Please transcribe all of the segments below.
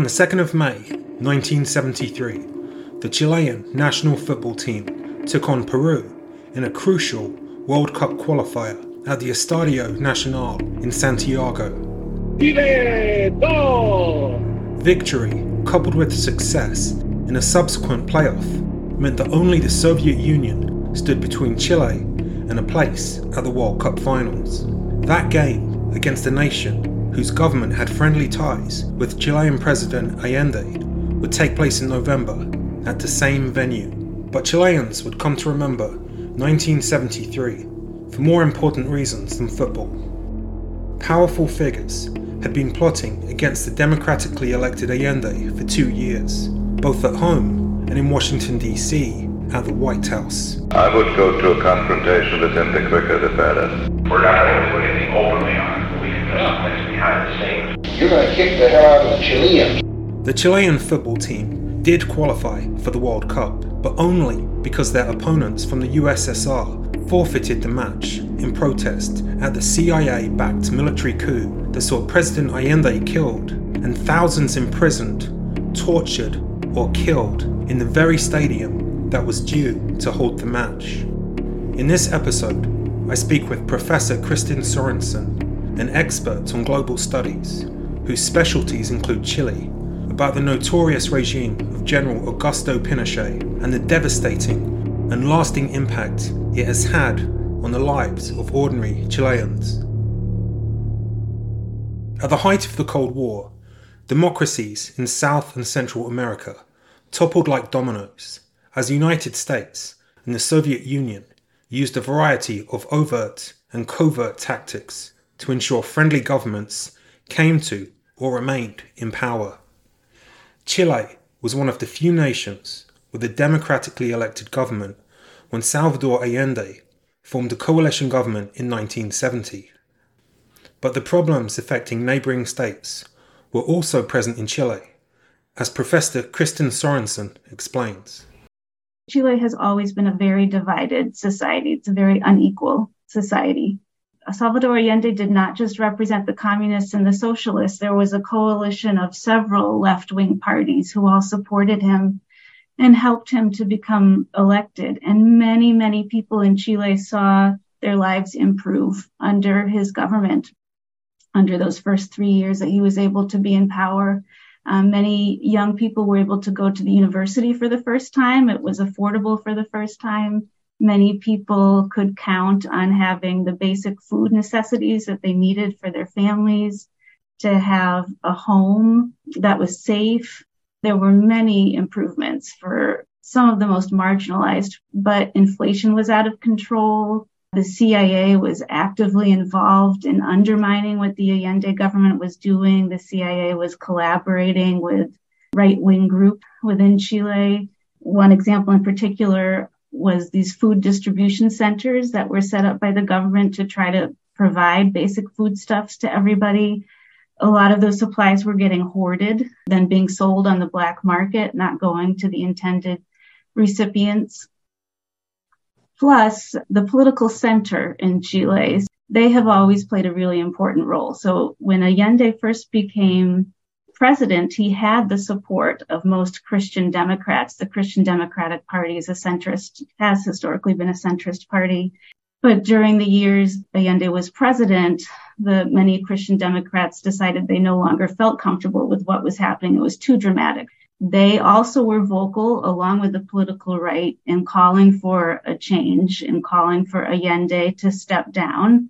On the 2nd of May 1973, the Chilean national football team took on Peru in a crucial World Cup qualifier at the Estadio Nacional in Santiago. Victory, coupled with success in a subsequent playoff, meant that only the Soviet Union stood between Chile and a place at the World Cup finals. That game against a nation whose government had friendly ties with Chilean President Allende would take place in November at the same venue. But Chileans would come to remember 1973 for more important reasons than football. Powerful figures had been plotting against the democratically elected Allende for two years, both at home and in Washington, D.C., at the White House. I would go to a confrontation with him the quicker the better. We're not going to put anything openly on. We can put someplace behind the scenes. You're going to kick the hell out of the Chileans. The Chilean football team did qualify for the World Cup, but only because their opponents from the USSR forfeited the match in protest at the CIA backed military coup that saw President Allende killed and thousands imprisoned, tortured, or killed in the very stadium that was due to hold the match. In this episode, I speak with Professor Kristin Sorensen, an expert on global studies, whose specialties include Chile about the notorious regime of General Augusto Pinochet and the devastating and lasting impact it has had on the lives of ordinary Chileans. At the height of the Cold War, democracies in South and Central America toppled like dominoes as the United States and the Soviet Union used a variety of overt and covert tactics to ensure friendly governments came to or remained in power. Chile was one of the few nations with a democratically elected government when Salvador Allende formed a coalition government in 1970. But the problems affecting neighbouring states were also present in Chile, as Professor Kristin Sorensen explains. Chile has always been a very divided society. It's a very unequal society. Salvador Allende did not just represent the communists and the socialists. There was a coalition of several left wing parties who all supported him and helped him to become elected. And many, many people in Chile saw their lives improve under his government, under those first three years that he was able to be in power. Um, many young people were able to go to the university for the first time. It was affordable for the first time many people could count on having the basic food necessities that they needed for their families, to have a home that was safe. There were many improvements for some of the most marginalized, but inflation was out of control. The CIA was actively involved in undermining what the Allende government was doing. The CIA was collaborating with right wing group within Chile. One example in particular was these food distribution centers that were set up by the government to try to provide basic foodstuffs to everybody. A lot of those supplies were getting hoarded, then being sold on the black market, not going to the intended recipients. Plus, the political center in Chile, they have always played a really important role. So when Allende first became president, he had the support of most Christian Democrats. The Christian Democratic Party is a centrist, has historically been a centrist party. But during the years Allende was president, the many Christian Democrats decided they no longer felt comfortable with what was happening. It was too dramatic. They also were vocal along with the political right in calling for a change, in calling for Allende to step down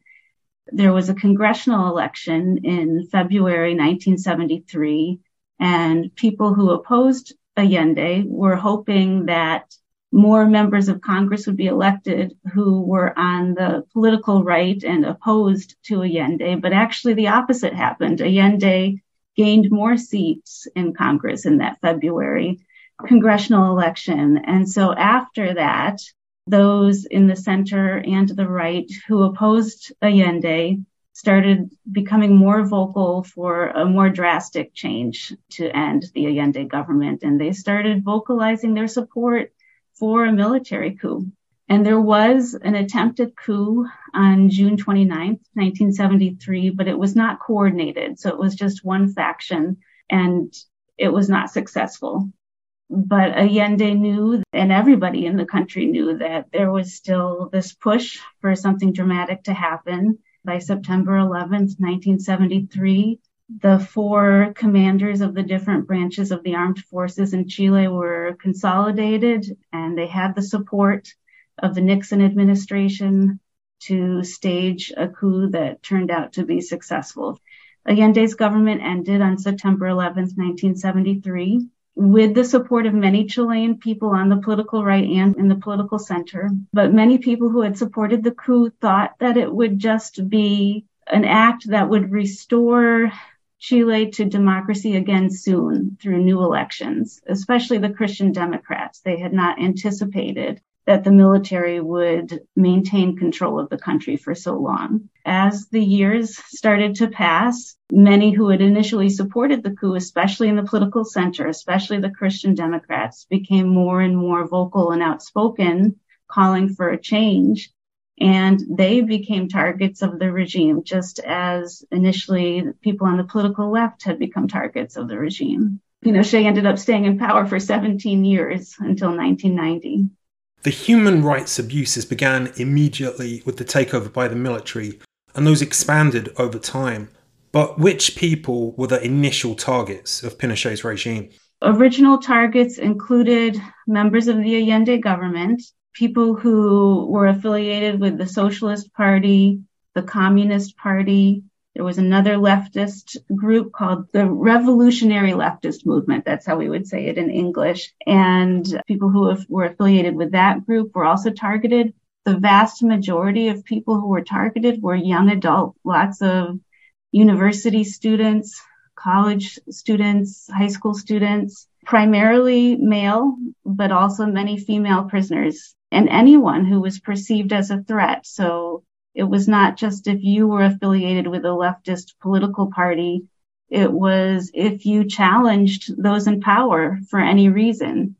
there was a congressional election in February 1973, and people who opposed Allende were hoping that more members of Congress would be elected who were on the political right and opposed to Allende, but actually the opposite happened. Allende gained more seats in Congress in that February congressional election. And so after that, those in the center and the right who opposed Allende started becoming more vocal for a more drastic change to end the Allende government. And they started vocalizing their support for a military coup. And there was an attempted coup on June 29th, 1973, but it was not coordinated. So it was just one faction. And it was not successful. But Allende knew, and everybody in the country knew, that there was still this push for something dramatic to happen. By September 11th, 1973, the four commanders of the different branches of the armed forces in Chile were consolidated and they had the support of the Nixon administration to stage a coup that turned out to be successful. Allende's government ended on September 11th, 1973 with the support of many Chilean people on the political right and in the political center. But many people who had supported the coup thought that it would just be an act that would restore Chile to democracy again soon through new elections, especially the Christian Democrats. They had not anticipated that the military would maintain control of the country for so long. As the years started to pass, many who had initially supported the coup, especially in the political center, especially the Christian Democrats, became more and more vocal and outspoken, calling for a change. And they became targets of the regime, just as initially people on the political left had become targets of the regime. Pinochet ended up staying in power for 17 years until 1990. The human rights abuses began immediately with the takeover by the military, and those expanded over time. But which people were the initial targets of Pinochet's regime? Original targets included members of the Allende government, people who were affiliated with the Socialist Party, the Communist Party, there was another leftist group called the Revolutionary Leftist Movement. That's how we would say it in English. And people who were affiliated with that group were also targeted. The vast majority of people who were targeted were young adults, lots of university students, college students, high school students, primarily male, but also many female prisoners and anyone who was perceived as a threat. So it was not just if you were affiliated with a leftist political party. It was if you challenged those in power for any reason.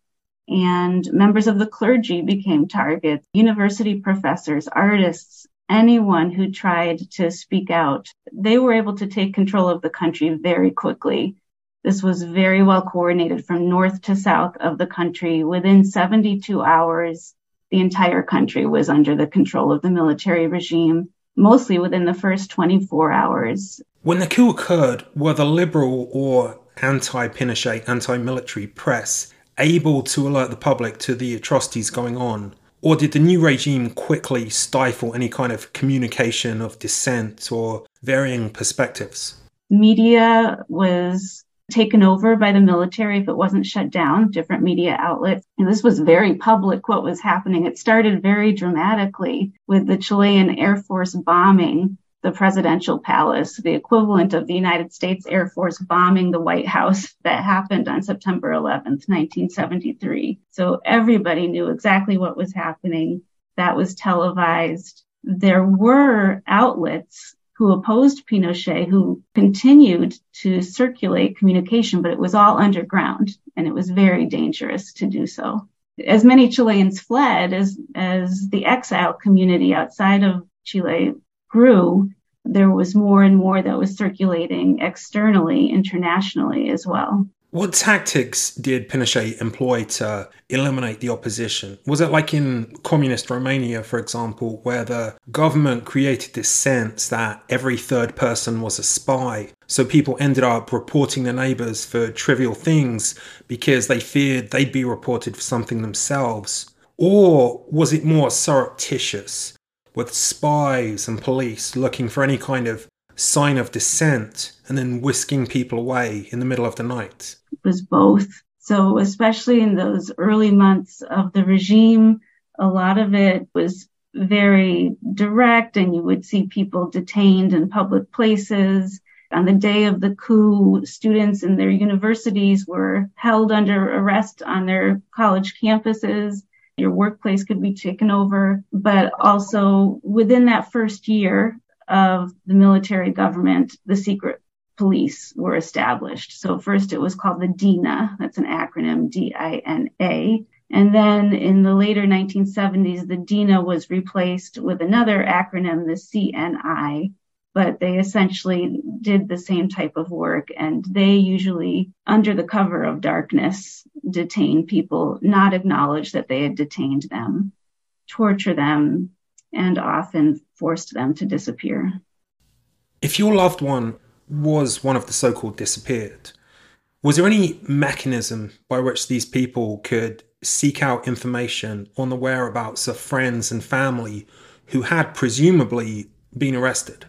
And members of the clergy became targets, university professors, artists, anyone who tried to speak out. They were able to take control of the country very quickly. This was very well coordinated from north to south of the country. Within 72 hours, the entire country was under the control of the military regime, mostly within the first 24 hours. When the coup occurred, were the liberal or anti Pinochet, anti military press able to alert the public to the atrocities going on? Or did the new regime quickly stifle any kind of communication of dissent or varying perspectives? Media was taken over by the military if it wasn't shut down, different media outlets. And this was very public what was happening. It started very dramatically with the Chilean Air Force bombing the presidential palace, the equivalent of the United States Air Force bombing the White House that happened on September 11th, 1973. So everybody knew exactly what was happening. That was televised. There were outlets who opposed Pinochet, who continued to circulate communication, but it was all underground and it was very dangerous to do so. As many Chileans fled, as, as the exile community outside of Chile grew, there was more and more that was circulating externally, internationally as well. What tactics did Pinochet employ to eliminate the opposition? Was it like in communist Romania, for example, where the government created this sense that every third person was a spy? So people ended up reporting their neighbors for trivial things because they feared they'd be reported for something themselves? Or was it more surreptitious, with spies and police looking for any kind of sign of dissent and then whisking people away in the middle of the night? Was both. So, especially in those early months of the regime, a lot of it was very direct, and you would see people detained in public places. On the day of the coup, students in their universities were held under arrest on their college campuses. Your workplace could be taken over. But also within that first year, of the military government, the secret police were established. So first it was called the DINA, that's an acronym, D-I-N-A. And then in the later 1970s, the DINA was replaced with another acronym, the CNI, but they essentially did the same type of work. And they usually, under the cover of darkness, detain people, not acknowledge that they had detained them, torture them, and often forced them to disappear. If your loved one was one of the so called disappeared, was there any mechanism by which these people could seek out information on the whereabouts of friends and family who had presumably been arrested?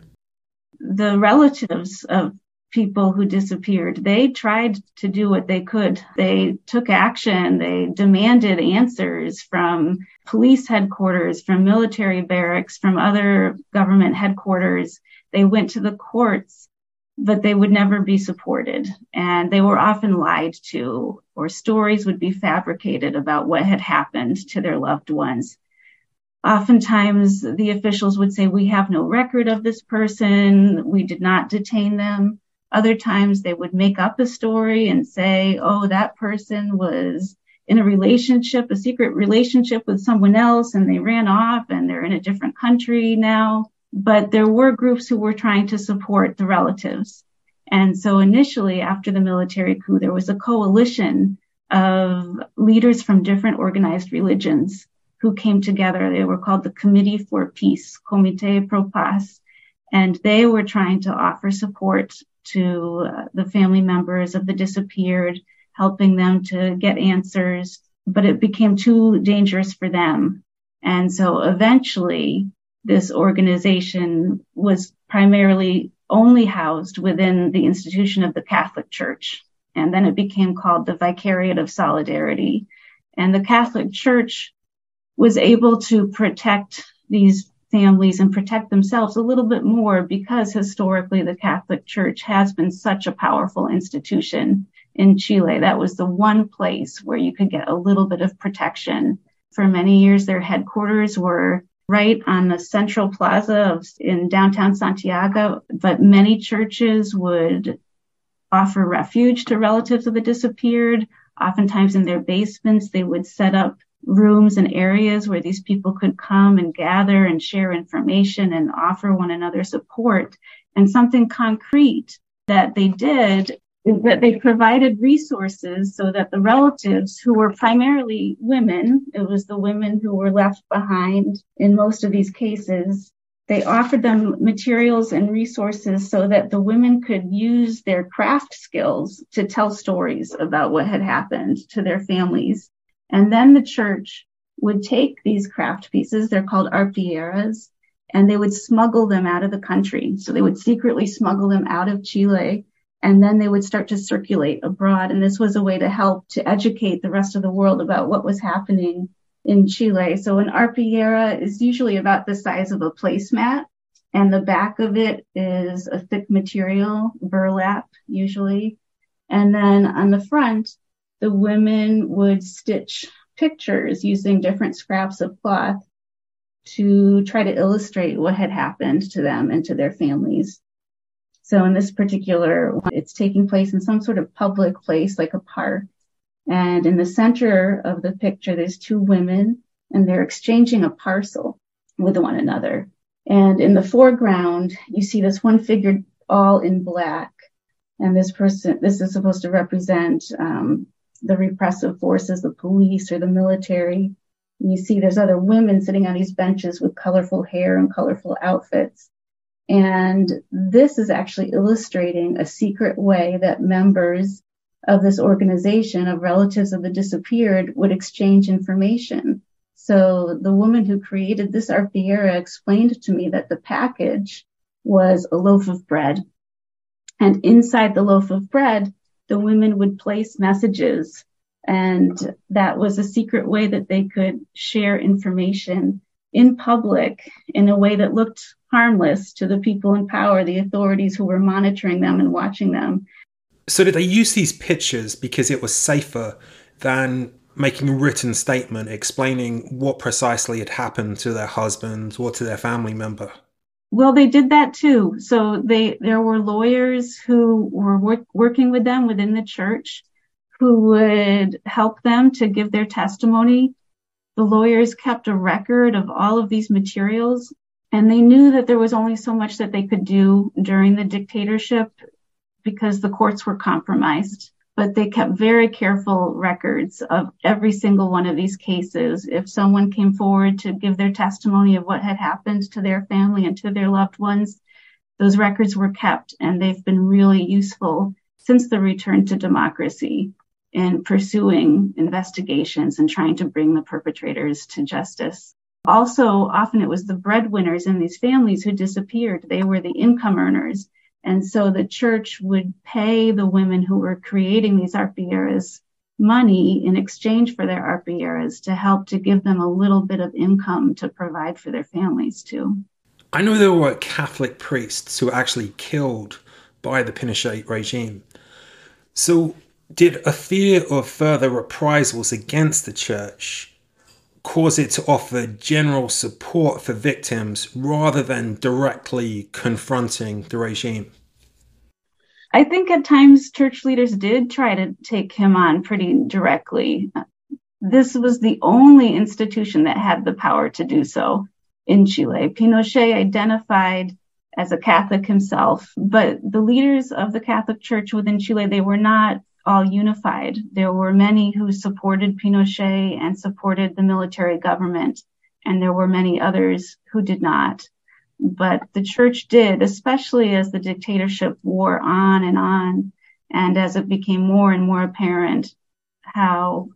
The relatives of people who disappeared, they tried to do what they could. They took action. They demanded answers from police headquarters, from military barracks, from other government headquarters. They went to the courts but they would never be supported. And they were often lied to, or stories would be fabricated about what had happened to their loved ones. Oftentimes, the officials would say, We have no record of this person. We did not detain them. Other times, they would make up a story and say, Oh, that person was in a relationship, a secret relationship with someone else, and they ran off and they're in a different country now but there were groups who were trying to support the relatives. And so initially, after the military coup, there was a coalition of leaders from different organized religions who came together. They were called the Committee for Peace, Comité Pro Paz, and they were trying to offer support to uh, the family members of the disappeared, helping them to get answers, but it became too dangerous for them. And so eventually this organization was primarily only housed within the institution of the Catholic Church. And then it became called the Vicariate of Solidarity. And the Catholic Church was able to protect these families and protect themselves a little bit more because historically the Catholic Church has been such a powerful institution in Chile. That was the one place where you could get a little bit of protection. For many years, their headquarters were right on the central plaza of, in downtown Santiago, but many churches would offer refuge to relatives of the disappeared. Oftentimes in their basements, they would set up rooms and areas where these people could come and gather and share information and offer one another support. And something concrete that they did is that they provided resources so that the relatives who were primarily women, it was the women who were left behind in most of these cases, they offered them materials and resources so that the women could use their craft skills to tell stories about what had happened to their families. And then the church would take these craft pieces, they're called arpilleras, and they would smuggle them out of the country. So they would secretly smuggle them out of Chile and then they would start to circulate abroad. And this was a way to help to educate the rest of the world about what was happening in Chile. So an arpillera is usually about the size of a placemat, and the back of it is a thick material, burlap usually. And then on the front, the women would stitch pictures using different scraps of cloth to try to illustrate what had happened to them and to their families. So in this particular one, it's taking place in some sort of public place like a park. And in the center of the picture, there's two women and they're exchanging a parcel with one another. And in the foreground, you see this one figure all in black. And this person, this is supposed to represent um, the repressive forces, the police or the military. And you see there's other women sitting on these benches with colorful hair and colorful outfits. And this is actually illustrating a secret way that members of this organization of relatives of the disappeared would exchange information. So the woman who created this arpillera explained to me that the package was a loaf of bread. And inside the loaf of bread, the women would place messages. And that was a secret way that they could share information in public in a way that looked harmless to the people in power, the authorities who were monitoring them and watching them. So, did they use these pictures because it was safer than making a written statement explaining what precisely had happened to their husband or to their family member? Well, they did that too. So they there were lawyers who were work, working with them within the church who would help them to give their testimony. The lawyers kept a record of all of these materials And they knew that there was only so much that they could do during the dictatorship because the courts were compromised. But they kept very careful records of every single one of these cases. If someone came forward to give their testimony of what had happened to their family and to their loved ones, those records were kept and they've been really useful since the return to democracy in pursuing investigations and trying to bring the perpetrators to justice. Also, often it was the breadwinners in these families who disappeared. They were the income earners. And so the church would pay the women who were creating these arpilleras money in exchange for their arpilleras to help to give them a little bit of income to provide for their families too. I know there were Catholic priests who were actually killed by the Pinochet regime. So, did a fear of further reprisals against the church cause it to offer general support for victims rather than directly confronting the regime? I think at times church leaders did try to take him on pretty directly. This was the only institution that had the power to do so in Chile. Pinochet identified as a Catholic himself, but the leaders of the Catholic Church within Chile, they were not all unified. There were many who supported Pinochet and supported the military government, and there were many others who did not. But the church did, especially as the dictatorship wore on and on, and as it became more and more apparent how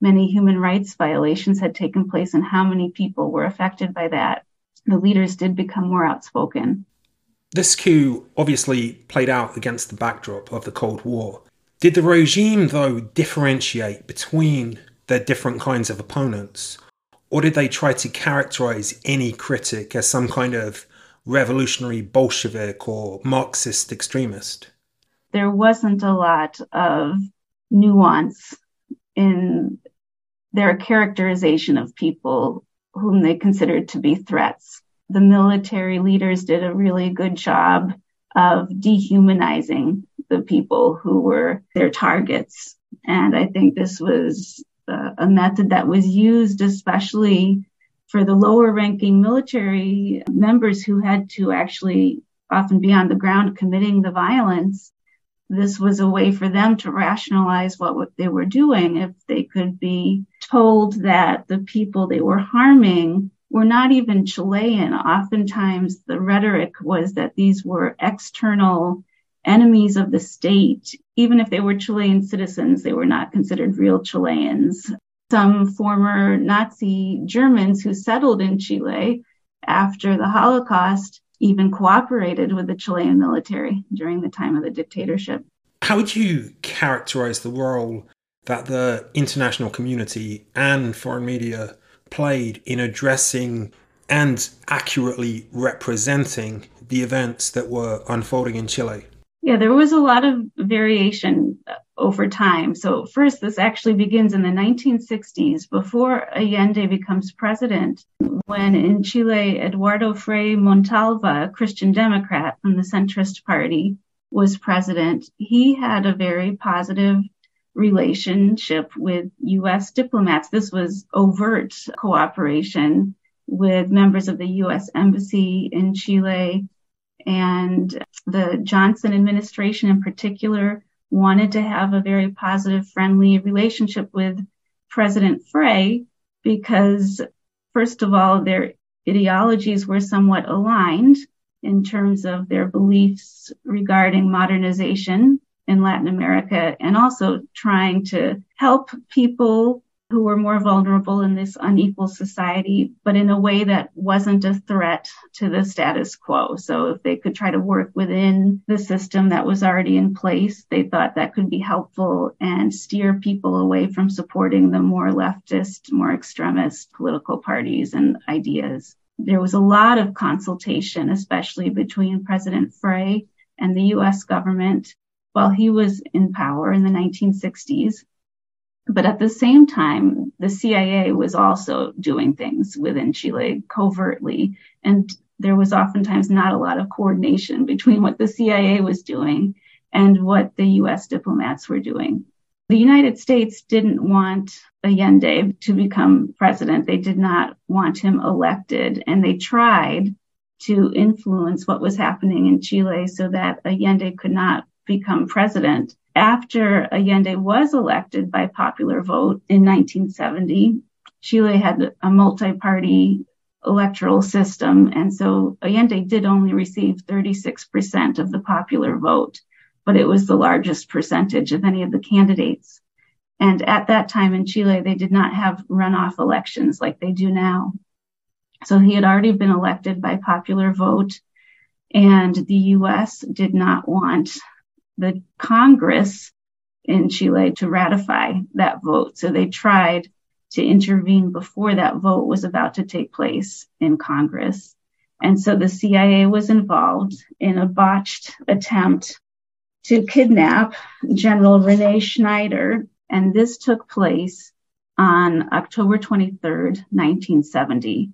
many human rights violations had taken place and how many people were affected by that. The leaders did become more outspoken. This coup obviously played out against the backdrop of the Cold War. Did the regime, though, differentiate between their different kinds of opponents? Or did they try to characterize any critic as some kind of revolutionary Bolshevik or Marxist extremist? There wasn't a lot of nuance in their characterization of people whom they considered to be threats. The military leaders did a really good job of dehumanizing the people who were their targets. And I think this was uh, a method that was used especially for the lower ranking military members who had to actually often be on the ground committing the violence. This was a way for them to rationalize what, what they were doing if they could be told that the people they were harming were not even Chilean. Oftentimes the rhetoric was that these were external enemies of the state. Even if they were Chilean citizens, they were not considered real Chileans. Some former Nazi Germans who settled in Chile after the Holocaust even cooperated with the Chilean military during the time of the dictatorship. How would you characterize the role that the international community and foreign media played in addressing and accurately representing the events that were unfolding in Chile? Yeah, there was a lot of variation over time. So, first, this actually begins in the 1960s before Allende becomes president, when in Chile, Eduardo Frei Montalva, a Christian Democrat from the centrist party, was president. He had a very positive relationship with U.S. diplomats. This was overt cooperation with members of the U.S. Embassy in Chile and the Johnson administration in particular wanted to have a very positive, friendly relationship with President Frei because, first of all, their ideologies were somewhat aligned in terms of their beliefs regarding modernization in Latin America and also trying to help people who were more vulnerable in this unequal society, but in a way that wasn't a threat to the status quo. So if they could try to work within the system that was already in place, they thought that could be helpful and steer people away from supporting the more leftist, more extremist political parties and ideas. There was a lot of consultation, especially between President Frei and the US government while he was in power in the 1960s but at the same time, the CIA was also doing things within Chile covertly. And there was oftentimes not a lot of coordination between what the CIA was doing and what the US diplomats were doing. The United States didn't want Allende to become president. They did not want him elected. And they tried to influence what was happening in Chile so that Allende could not become president. After Allende was elected by popular vote in 1970, Chile had a multi-party electoral system. And so Allende did only receive 36% of the popular vote, but it was the largest percentage of any of the candidates. And at that time in Chile, they did not have runoff elections like they do now. So he had already been elected by popular vote, and the US did not want the Congress in Chile to ratify that vote. So they tried to intervene before that vote was about to take place in Congress. And so the CIA was involved in a botched attempt to kidnap General Rene Schneider. And this took place on October 23rd, 1970.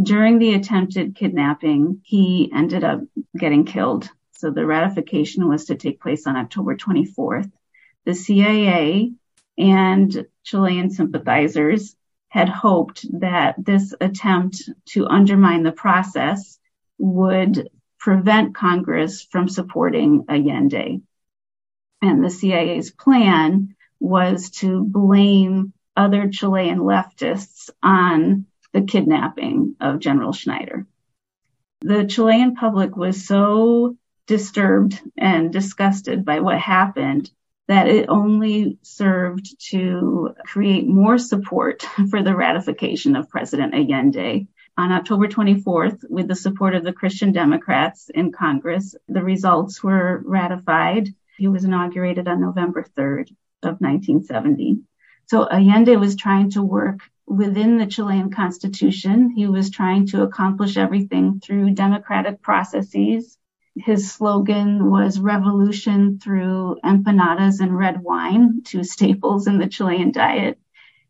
During the attempted kidnapping, he ended up getting killed. So the ratification was to take place on October 24th. The CIA and Chilean sympathizers had hoped that this attempt to undermine the process would prevent Congress from supporting Allende. And the CIA's plan was to blame other Chilean leftists on the kidnapping of General Schneider. The Chilean public was so disturbed and disgusted by what happened that it only served to create more support for the ratification of President Allende. On October 24th, with the support of the Christian Democrats in Congress, the results were ratified. He was inaugurated on November 3rd of 1970. So Allende was trying to work within the Chilean constitution. He was trying to accomplish everything through democratic processes his slogan was revolution through empanadas and red wine, two staples in the Chilean diet.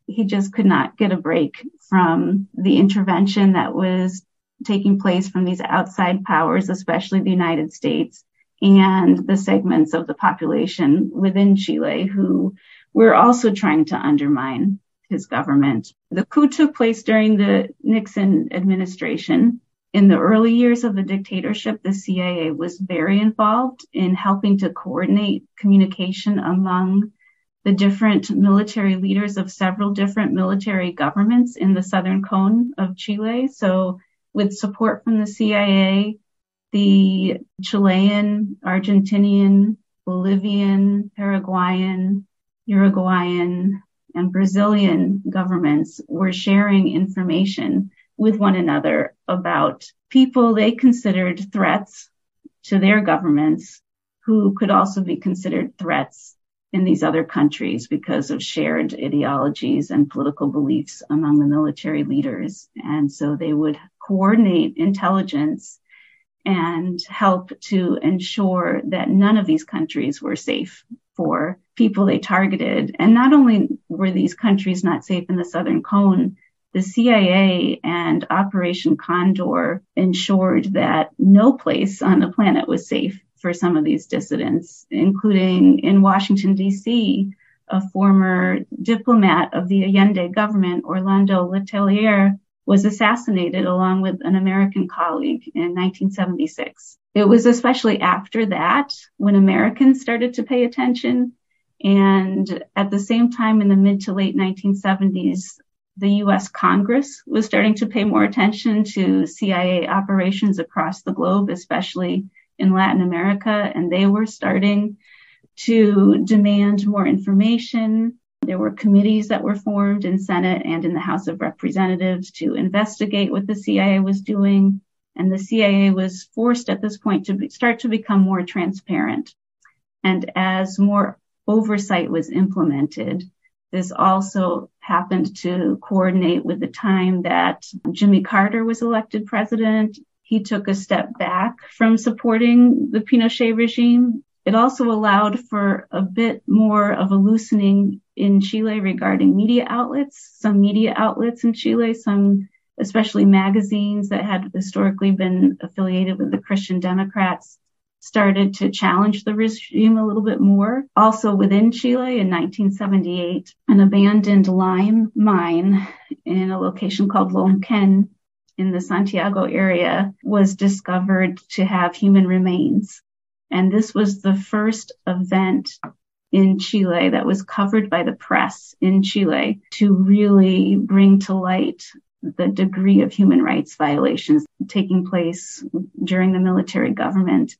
He just could not get a break from the intervention that was taking place from these outside powers, especially the United States and the segments of the population within Chile who were also trying to undermine his government. The coup took place during the Nixon administration in the early years of the dictatorship, the CIA was very involved in helping to coordinate communication among the different military leaders of several different military governments in the southern cone of Chile. So, with support from the CIA, the Chilean, Argentinian, Bolivian, Paraguayan, Uruguayan, and Brazilian governments were sharing information with one another about people they considered threats to their governments who could also be considered threats in these other countries because of shared ideologies and political beliefs among the military leaders. And so they would coordinate intelligence and help to ensure that none of these countries were safe for people they targeted. And not only were these countries not safe in the Southern Cone, the CIA and Operation Condor ensured that no place on the planet was safe for some of these dissidents, including in Washington, D.C., a former diplomat of the Allende government, Orlando Letelier, was assassinated along with an American colleague in 1976. It was especially after that when Americans started to pay attention. And at the same time, in the mid to late 1970s, the US Congress was starting to pay more attention to CIA operations across the globe, especially in Latin America, and they were starting to demand more information. There were committees that were formed in Senate and in the House of Representatives to investigate what the CIA was doing. And the CIA was forced at this point to be, start to become more transparent. And as more oversight was implemented, this also happened to coordinate with the time that Jimmy Carter was elected president. He took a step back from supporting the Pinochet regime. It also allowed for a bit more of a loosening in Chile regarding media outlets. Some media outlets in Chile, some especially magazines that had historically been affiliated with the Christian Democrats, started to challenge the regime a little bit more. Also within Chile in 1978, an abandoned lime mine in a location called Lonquén in the Santiago area was discovered to have human remains. And this was the first event in Chile that was covered by the press in Chile to really bring to light the degree of human rights violations taking place during the military government.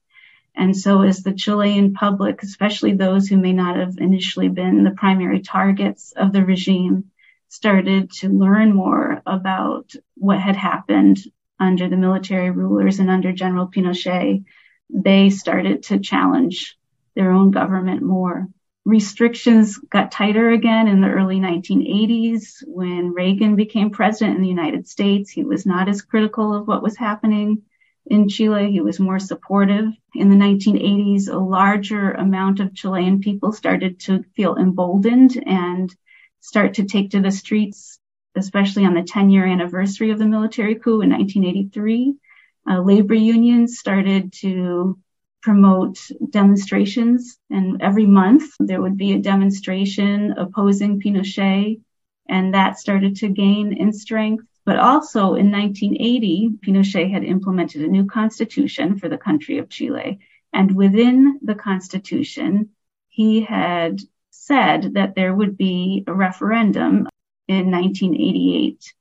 And so as the Chilean public, especially those who may not have initially been the primary targets of the regime, started to learn more about what had happened under the military rulers and under General Pinochet, they started to challenge their own government more. Restrictions got tighter again in the early 1980s when Reagan became president in the United States. He was not as critical of what was happening in Chile. He was more supportive. In the 1980s, a larger amount of Chilean people started to feel emboldened and start to take to the streets, especially on the 10 year anniversary of the military coup in 1983. Uh, labor unions started to promote demonstrations. And every month there would be a demonstration opposing Pinochet. And that started to gain in strength. But also in 1980, Pinochet had implemented a new constitution for the country of Chile. And within the constitution, he had said that there would be a referendum in 1988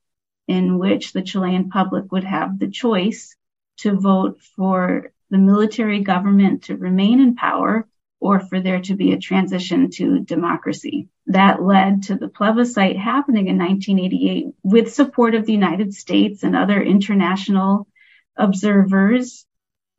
in which the Chilean public would have the choice to vote for the military government to remain in power or for there to be a transition to democracy. That led to the plebiscite happening in 1988 with support of the United States and other international observers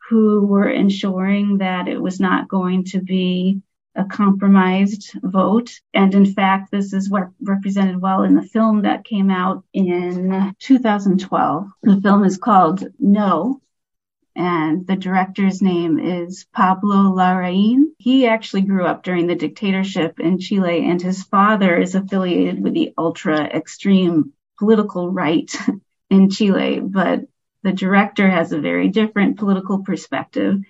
who were ensuring that it was not going to be a compromised vote. And in fact, this is what represented well in the film that came out in 2012. The film is called No, and the director's name is Pablo Larraín. He actually grew up during the dictatorship in Chile, and his father is affiliated with the ultra extreme political right in Chile. But the director has a very different political perspective.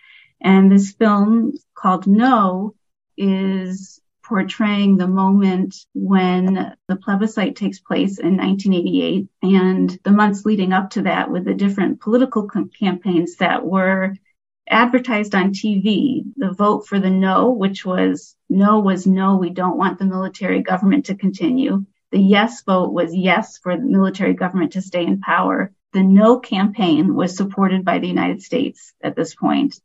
And this film called No is portraying the moment when the plebiscite takes place in 1988 and the months leading up to that with the different political campaigns that were advertised on TV. The vote for the no, which was no was no, we don't want the military government to continue. The yes vote was yes for the military government to stay in power. The no campaign was supported by the United States at this point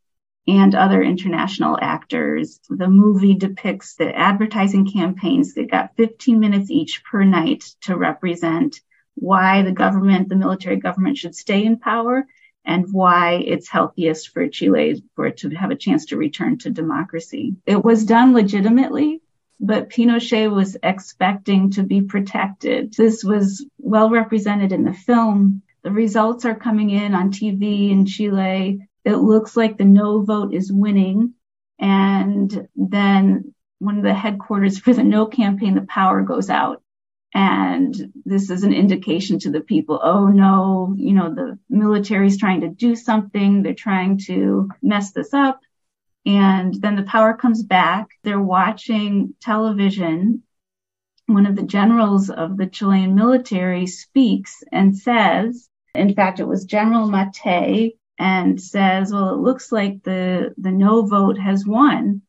and other international actors. The movie depicts the advertising campaigns that got 15 minutes each per night to represent why the government, the military government should stay in power and why it's healthiest for Chile for it to have a chance to return to democracy. It was done legitimately, but Pinochet was expecting to be protected. This was well represented in the film. The results are coming in on TV in Chile it looks like the no vote is winning. And then one of the headquarters for the no campaign, the power goes out. And this is an indication to the people, oh no, you know, the military is trying to do something. They're trying to mess this up. And then the power comes back. They're watching television. One of the generals of the Chilean military speaks and says, in fact, it was General Matthei and says, well, it looks like the, the no vote has won.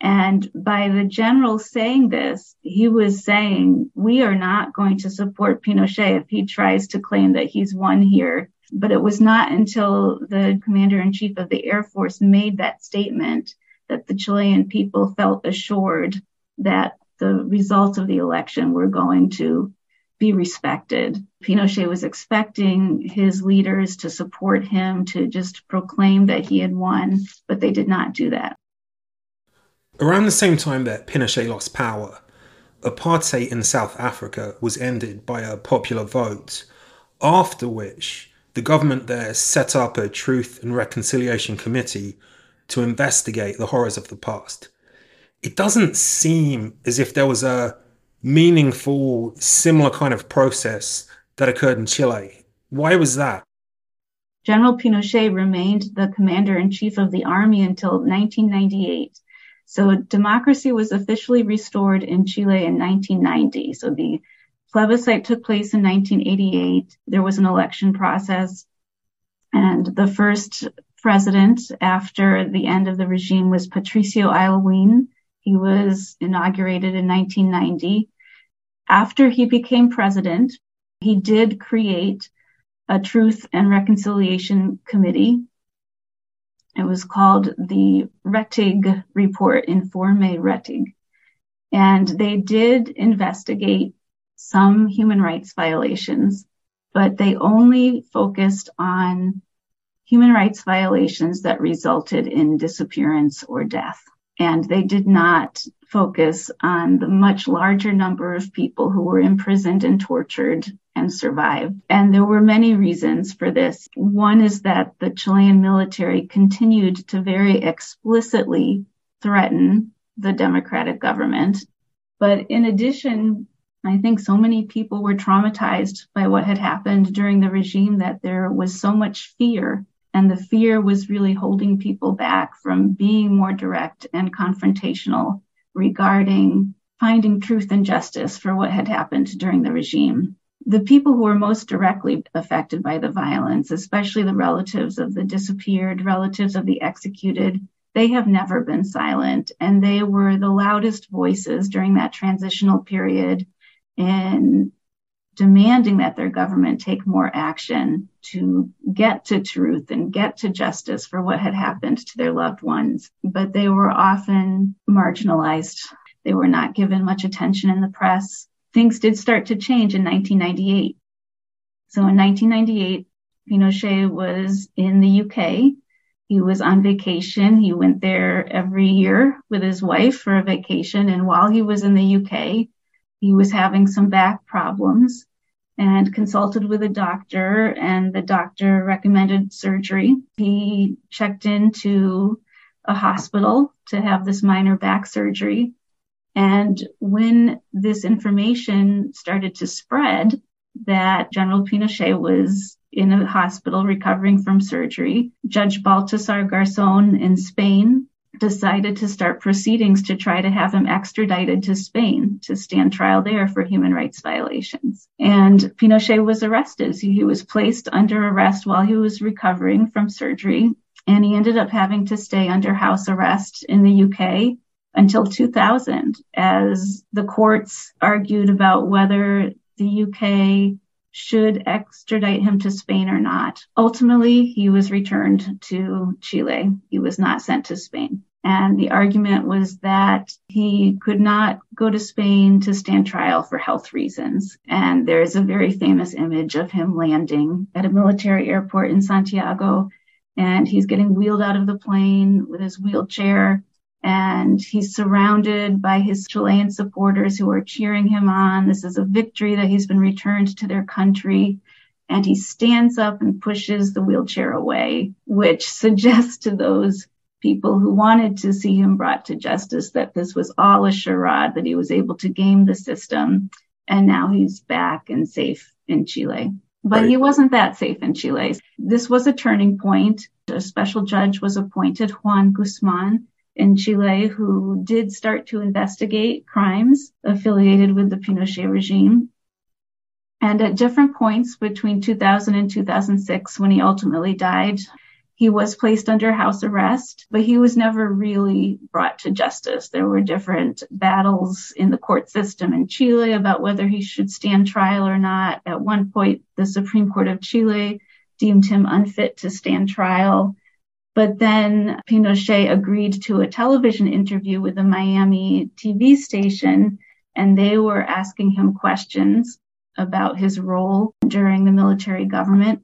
And by the general saying this, he was saying, we are not going to support Pinochet if he tries to claim that he's won here. But it was not until the commander in chief of the Air Force made that statement that the Chilean people felt assured that the results of the election were going to be respected. Pinochet was expecting his leaders to support him, to just proclaim that he had won, but they did not do that. Around the same time that Pinochet lost power, apartheid in South Africa was ended by a popular vote, after which the government there set up a Truth and Reconciliation Committee to investigate the horrors of the past. It doesn't seem as if there was a meaningful, similar kind of process that occurred in Chile. Why was that? General Pinochet remained the commander in chief of the army until 1998. So democracy was officially restored in Chile in 1990. So the plebiscite took place in 1988. There was an election process, and the first president after the end of the regime was Patricio Aylwin. He was inaugurated in 1990. After he became president, he did create a Truth and Reconciliation Committee. It was called the Rettig Report, Informe Rettig. And they did investigate some human rights violations, but they only focused on human rights violations that resulted in disappearance or death. And they did not focus on the much larger number of people who were imprisoned and tortured and survived. And there were many reasons for this. One is that the Chilean military continued to very explicitly threaten the democratic government. But in addition, I think so many people were traumatized by what had happened during the regime that there was so much fear. And the fear was really holding people back from being more direct and confrontational regarding finding truth and justice for what had happened during the regime. The people who were most directly affected by the violence, especially the relatives of the disappeared, relatives of the executed, they have never been silent. And they were the loudest voices during that transitional period in demanding that their government take more action to get to truth and get to justice for what had happened to their loved ones. But they were often marginalized. They were not given much attention in the press. Things did start to change in 1998. So in 1998, Pinochet was in the UK. He was on vacation. He went there every year with his wife for a vacation. And while he was in the UK, he was having some back problems and consulted with a doctor and the doctor recommended surgery. He checked into a hospital to have this minor back surgery. And when this information started to spread that General Pinochet was in a hospital recovering from surgery, Judge Baltasar Garzon in Spain decided to start proceedings to try to have him extradited to Spain to stand trial there for human rights violations. And Pinochet was arrested. So he was placed under arrest while he was recovering from surgery. And he ended up having to stay under house arrest in the UK until 2000 as the courts argued about whether the UK should extradite him to Spain or not. Ultimately, he was returned to Chile. He was not sent to Spain. And the argument was that he could not go to Spain to stand trial for health reasons. And there's a very famous image of him landing at a military airport in Santiago. And he's getting wheeled out of the plane with his wheelchair and he's surrounded by his Chilean supporters who are cheering him on. This is a victory that he's been returned to their country. And he stands up and pushes the wheelchair away, which suggests to those people who wanted to see him brought to justice that this was all a charade, that he was able to game the system. And now he's back and safe in Chile. But right. he wasn't that safe in Chile. This was a turning point. A special judge was appointed, Juan Guzman, in Chile who did start to investigate crimes affiliated with the Pinochet regime. And at different points between 2000 and 2006, when he ultimately died, he was placed under house arrest, but he was never really brought to justice. There were different battles in the court system in Chile about whether he should stand trial or not. At one point, the Supreme Court of Chile deemed him unfit to stand trial. But then Pinochet agreed to a television interview with a Miami TV station, and they were asking him questions about his role during the military government.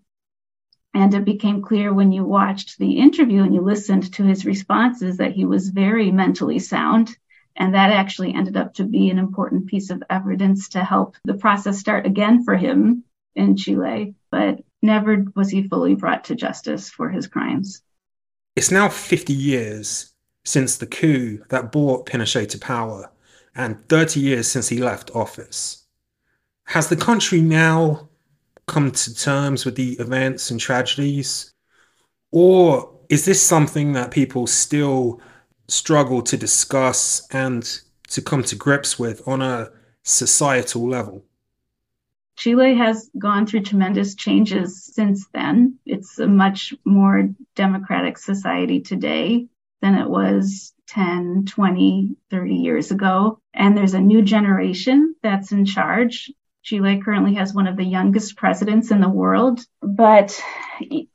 And it became clear when you watched the interview and you listened to his responses that he was very mentally sound. And that actually ended up to be an important piece of evidence to help the process start again for him in Chile. But never was he fully brought to justice for his crimes. It's now 50 years since the coup that brought Pinochet to power and 30 years since he left office. Has the country now come to terms with the events and tragedies? Or is this something that people still struggle to discuss and to come to grips with on a societal level? Chile has gone through tremendous changes since then. It's a much more democratic society today than it was 10, 20, 30 years ago. And there's a new generation that's in charge. Chile currently has one of the youngest presidents in the world. But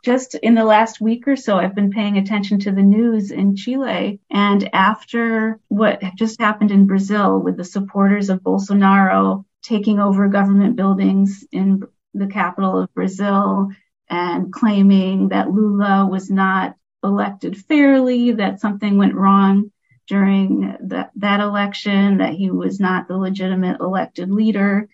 just in the last week or so, I've been paying attention to the news in Chile. And after what just happened in Brazil with the supporters of Bolsonaro taking over government buildings in the capital of Brazil and claiming that Lula was not elected fairly, that something went wrong during that, election, that he was not the legitimate elected leader.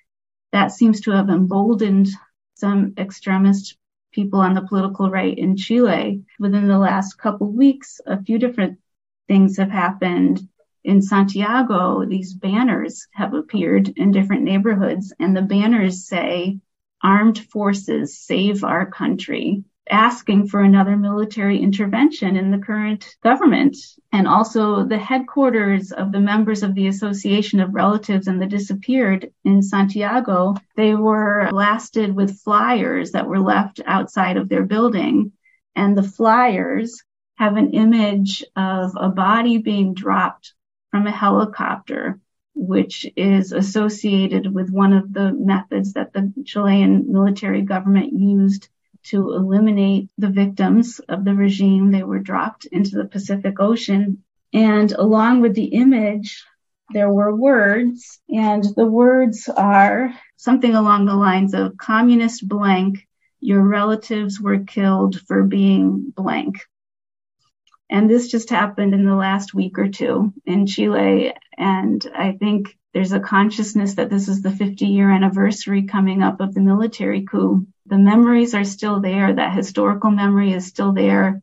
That seems to have emboldened some extremist people on the political right in Chile. Within the last couple of weeks, a few different things have happened. In Santiago, these banners have appeared in different neighborhoods, and the banners say, Armed Forces Save Our Country asking for another military intervention in the current government. And also the headquarters of the members of the Association of Relatives and the Disappeared in Santiago, they were blasted with flyers that were left outside of their building. And the flyers have an image of a body being dropped from a helicopter which is associated with one of the methods that the Chilean military government used to eliminate the victims of the regime. They were dropped into the Pacific Ocean. And along with the image, there were words, and the words are something along the lines of communist blank, your relatives were killed for being blank. And this just happened in the last week or two in Chile. And I think there's a consciousness that this is the 50 year anniversary coming up of the military coup the memories are still there. That historical memory is still there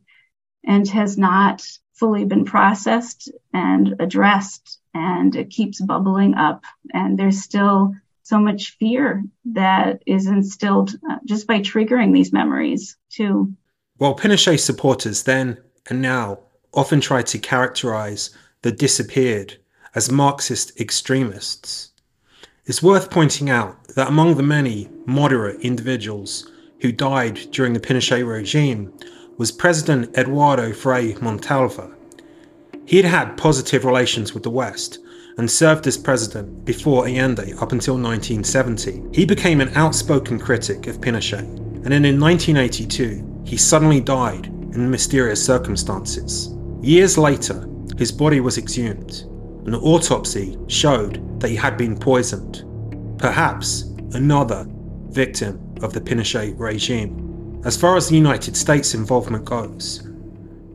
and has not fully been processed and addressed and it keeps bubbling up and there's still so much fear that is instilled uh, just by triggering these memories too. While Pinochet supporters then and now often try to characterize the disappeared as Marxist extremists, it's worth pointing out that among the many moderate individuals who died during the Pinochet regime was President Eduardo Frei Montalva. He had had positive relations with the West and served as president before Allende up until 1970. He became an outspoken critic of Pinochet, and then in 1982, he suddenly died in mysterious circumstances. Years later, his body was exhumed, an autopsy showed that he had been poisoned. Perhaps another victim of the Pinochet regime. As far as the United States' involvement goes,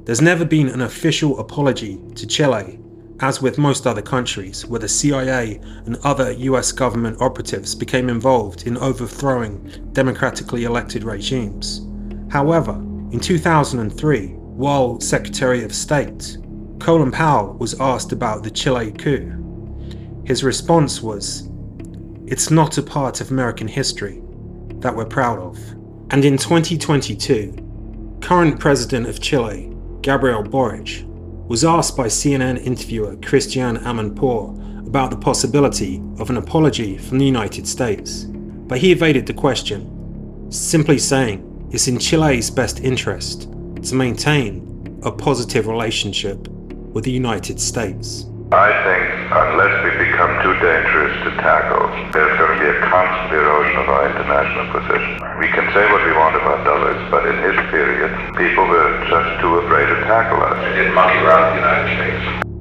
there's never been an official apology to Chile, as with most other countries where the CIA and other US government operatives became involved in overthrowing democratically elected regimes. However, in 2003, while Secretary of State, Colin Powell was asked about the Chile coup. His response was, It's not a part of American history that we're proud of. And in 2022, current president of Chile, Gabriel Boric, was asked by CNN interviewer Christiane Amanpour about the possibility of an apology from the United States. But he evaded the question, simply saying it's in Chile's best interest to maintain a positive relationship with the United States? I think unless we become too dangerous to tackle, there's going to be a constant erosion of our international position. We can say what we want about Dulles, but in his period, people were just too afraid to tackle us. They did monkey around the United States.